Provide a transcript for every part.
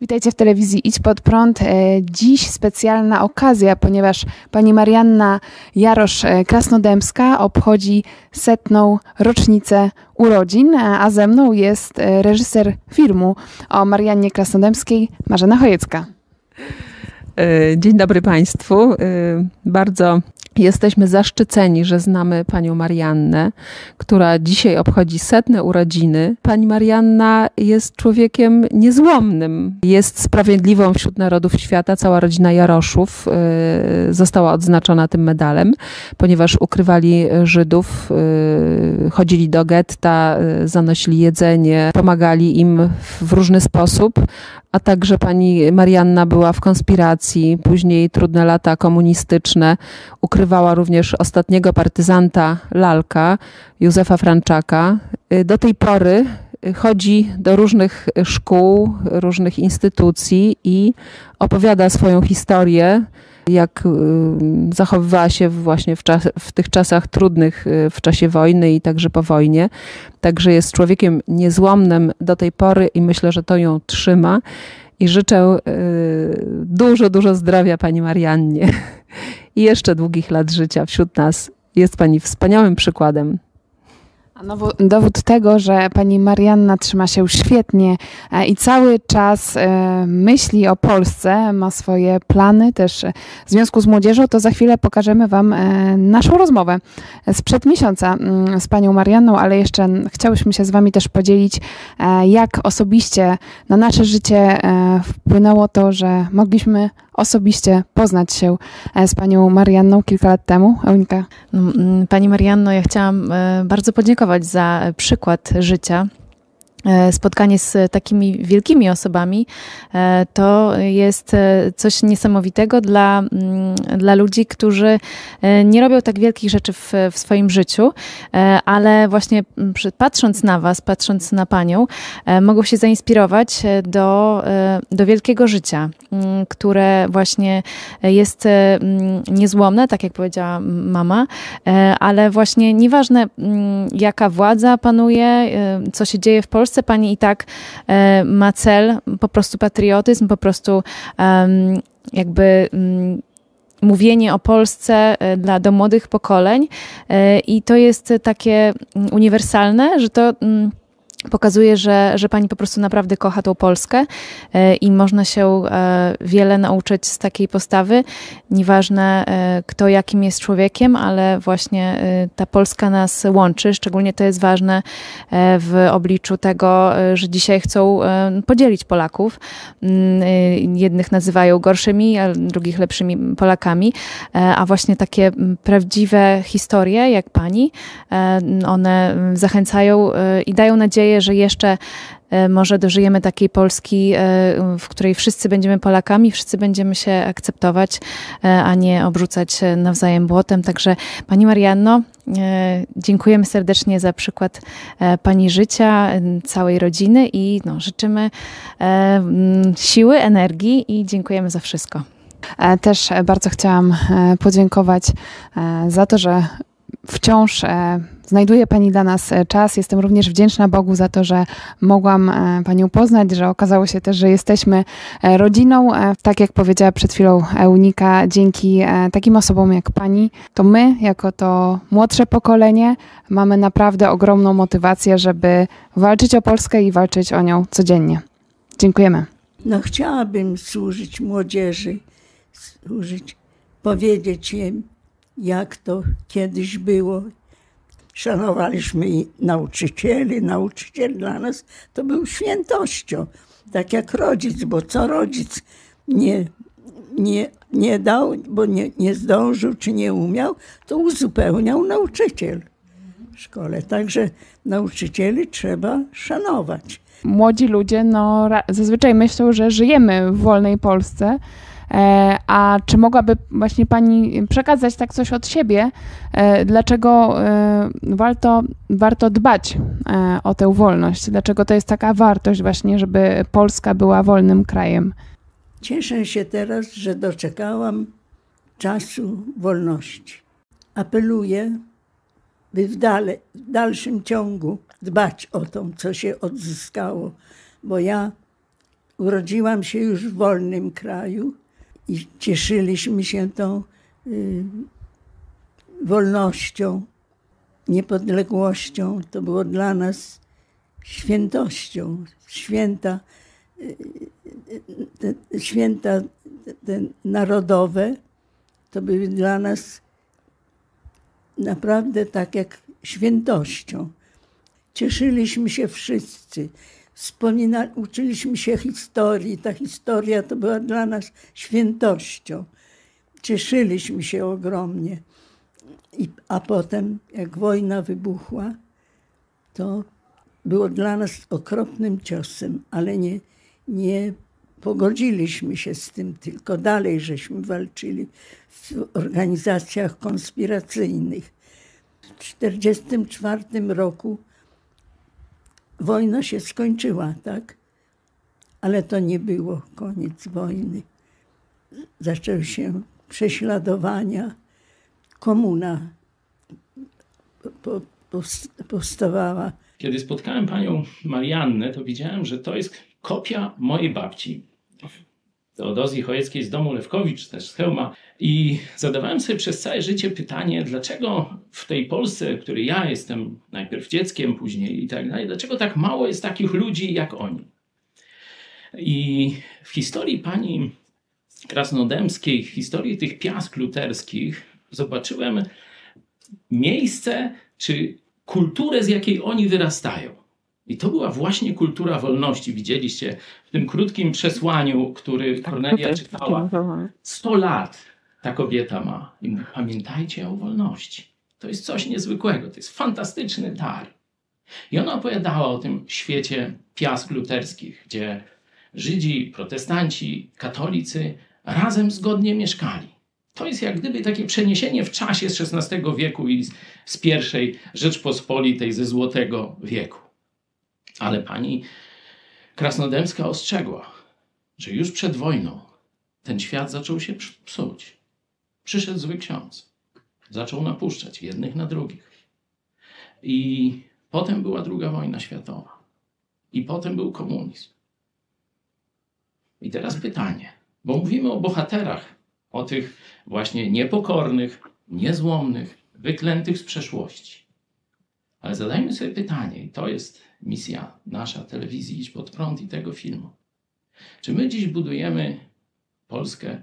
Witajcie w telewizji Idź Pod Prąd. E, dziś specjalna okazja, ponieważ pani Marianna Jarosz-Krasnodębska obchodzi setną rocznicę urodzin, a ze mną jest e, reżyser filmu o Mariannie Krasnodębskiej, Marzena Chojecka. E, dzień dobry Państwu. Bardzo Jesteśmy zaszczyceni, że znamy panią Mariannę, która dzisiaj obchodzi setne urodziny. Pani Marianna jest człowiekiem niezłomnym. Jest sprawiedliwą wśród narodów świata. Cała rodzina Jaroszów y, została odznaczona tym medalem, ponieważ ukrywali Żydów, y, chodzili do getta, y, zanosili jedzenie, pomagali im w różny sposób, a także pani Marianna była w konspiracji, później trudne lata komunistyczne, ukrywała również ostatniego partyzanta Lalka, Józefa Franczaka. Do tej pory chodzi do różnych szkół, różnych instytucji i opowiada swoją historię, jak y, zachowywała się właśnie w, czas, w tych czasach trudnych, y, w czasie wojny i także po wojnie. Także jest człowiekiem niezłomnym do tej pory i myślę, że to ją trzyma. I życzę y, dużo, dużo zdrowia Pani Mariannie i jeszcze długich lat życia wśród nas. Jest Pani wspaniałym przykładem dowód tego, że pani Marianna trzyma się świetnie e, i cały czas e, myśli o Polsce, ma swoje plany też w związku z młodzieżą, to za chwilę pokażemy Wam e, naszą rozmowę sprzed miesiąca mm, z panią Marianną, ale jeszcze chciałyśmy się z Wami też podzielić, jak osobiście na nasze życie wpłynęło to, że mogliśmy osobiście poznać się e, z panią Marianną kilka lat temu. Eunika. No, mm, pani Marianno, ja chciałam e, bardzo podziękować za przykład życia spotkanie z takimi wielkimi osobami e, to jest e, coś niesamowitego dla, mm, dla ludzi, którzy nie robią tak wielkich rzeczy w, w swoim życiu, ale właśnie patrząc na Was, patrząc na Panią, mogą się zainspirować do, do wielkiego życia, mm, które właśnie jest mm, niezłomne, tak jak powiedziała mama, ale właśnie nieważne jaka władza panuje, co się dzieje w Polsce, Polsce pani i tak e, ma cel, po prostu patriotyzm, po prostu jakby mm, mówienie o Polsce e, dla do młodych pokoleń. E, i to jest takie uniwersalne, że to mm, pokazuje, że, że pani po prostu naprawdę kocha tą Polskę e, i można się e, wiele nauczyć z takiej postawy. Nieważne e, kto jakim jest człowiekiem, ale właśnie ta Polska nas łączy. Szczególnie to jest ważne w obliczu tego, że dzisiaj chcą podzielić Polaków. Mm, jednych nazywają gorszymi, a drugich lepszymi Polakami, a właśnie takie prawdziwe historie jak pani, one zachęcają i dają nadzieję, nadzieję, że jeszcze e, może dożyjemy takiej Polski, e, w której wszyscy będziemy Polakami, wszyscy będziemy się akceptować, e, a nie obrzucać nawzajem błotem. Także Pani Marianno, dziękujemy serdecznie za przykład Pani życia, całej rodziny i no, życzymy siły, energii i dziękujemy za wszystko. Też bardzo chciałam podziękować za to, że wciąż e, znajduje Pani dla nas e, czas. Jestem również wdzięczna Bogu za to, że mogłam e, Panią poznać, że okazało się też, że jesteśmy rodziną. Tak jak powiedziała przed chwilą Eunika, dzięki takim osobom jak Pani, to my, jako to młodsze pokolenie, mamy naprawdę ogromną motywację, żeby walczyć o Polskę i walczyć o nią codziennie. Dziękujemy. No chciałabym służyć młodzieży, służyć, powiedzieć im, jak to kiedyś było. Szanowaliśmy nauczycieli. Nauczyciel dla nas to był świętością, tak jak rodzic, bo co rodzic nie, nie, nie dał, bo nie, nie zdążył czy nie umiał, to uzupełniał nauczyciel w szkole. Także nauczycieli trzeba szanować. Młodzi ludzie no, zazwyczaj myślą, że żyjemy w wolnej Polsce, a czy mogłaby właśnie Pani przekazać tak coś od siebie, e, dlaczego e, warto, warto dbać o tę wolność? Dlaczego to jest taka wartość właśnie, żeby Polska była wolnym krajem? Cieszę się teraz, że doczekałam czasu wolności. Apeluję, by w, dale, w dalszym ciągu dbać o to, co się odzyskało, bo ja urodziłam się już w wolnym kraju i cieszyliśmy się tą y, wolnością, niepodległością. To było dla nas świętością. Święta, y, y, święta narodowe to były dla nas naprawdę tak jak świętością. Cieszyliśmy się wszyscy. Wspomina, uczyliśmy się historii. Ta historia to była dla nas świętością. Cieszyliśmy się ogromnie. I, a potem, jak wojna wybuchła, to było dla nas okropnym ciosem, ale nie, nie pogodziliśmy się z tym, tylko dalej żeśmy walczyli w organizacjach konspiracyjnych. W 1944 roku wojna się skończyła, tak? Ale to nie było koniec wojny. Zaczęły się prześladowania. Komuna powstawała. Kiedy spotkałem panią Mariannę, to widziałem, że to jest kopia mojej babci. Teodozji Chojeckiej z domu Lewkowicz, też z Chełma. I zadawałem sobie przez całe życie pytanie, dlaczego w tej Polsce, w której ja jestem najpierw dzieckiem, później i tak dalej, dlaczego tak mało jest takich ludzi jak oni? I w historii pani Krasnodębskiej, w historii tych piask luterskich, zobaczyłem miejsce czy kulturę, z jakiej oni wyrastają. I to była właśnie kultura wolności. Widzieliście w tym krótkim przesłaniu, który tak, Kornelia czytała. 100 lat ta kobieta ma. I mówi, pamiętajcie o wolności. To jest coś niezwykłego, to jest fantastyczny dar. I ona opowiadała o tym świecie piask luterskich, gdzie Żydzi, protestanci, katolicy razem zgodnie mieszkali. To jest jak gdyby takie przeniesienie w czasie z XVI wieku i z, z pierwszej Rzeczpospolitej ze Złotego wieku. Ale pani Krasnodębska ostrzegła, że już przed wojną ten świat zaczął się psuć. Przyszedł zły ksiądz. Zaczął napuszczać jednych na drugich. I potem była druga wojna światowa. I potem był komunizm. I teraz pytanie, bo mówimy o bohaterach, o tych właśnie niepokornych, niezłomnych, wyklętych z przeszłości. Ale zadajmy sobie pytanie, i to jest misja nasza telewizji Idź Pod Prąd i tego filmu. Czy my dziś budujemy Polskę,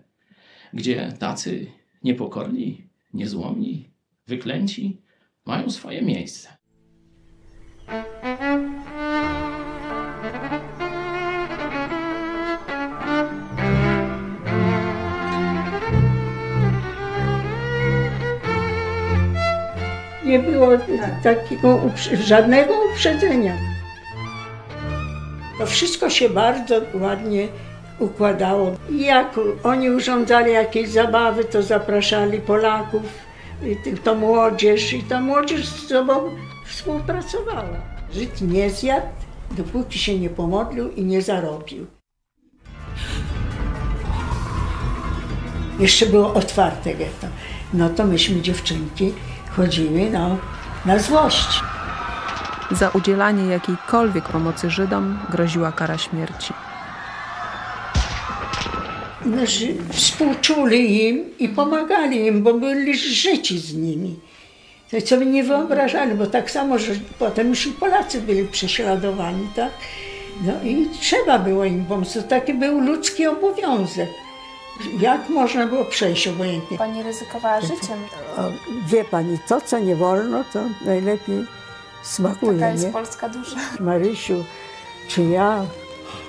gdzie tacy niepokorni, niezłomni, wyklęci mają swoje miejsce? Nie było takiego żadnego uprzedzenia. To wszystko się bardzo ładnie układało. Jak oni urządzali jakieś zabawy, to zapraszali Polaków, to młodzież i ta młodzież z sobą współpracowała. Żyd nie zjadł, dopóki się nie pomodlił i nie zarobił. Jeszcze było otwarte getto. No to myśmy dziewczynki chodziły no, na złość. Za udzielanie jakiejkolwiek pomocy Żydom groziła kara śmierci. No, współczuli im i pomagali im, bo byli życi z nimi. To sobie nie wyobrażali, bo tak samo, że potem już i Polacy byli prześladowani, tak? No i trzeba było im pomóc. To taki był ludzki obowiązek. Jak można było przejść obojętnie? Pani ryzykowała życiem. Wie pani, to co nie wolno, to najlepiej smakuje. Taka jest nie? polska dusza. Marysiu, czy ja,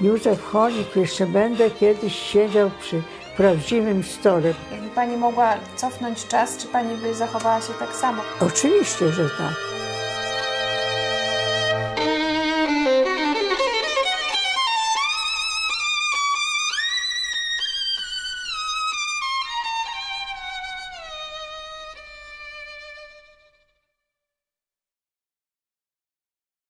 Józef Cholik, jeszcze będę kiedyś siedział przy prawdziwym stole? Jakby pani mogła cofnąć czas, czy pani by zachowała się tak samo? Oczywiście, że tak.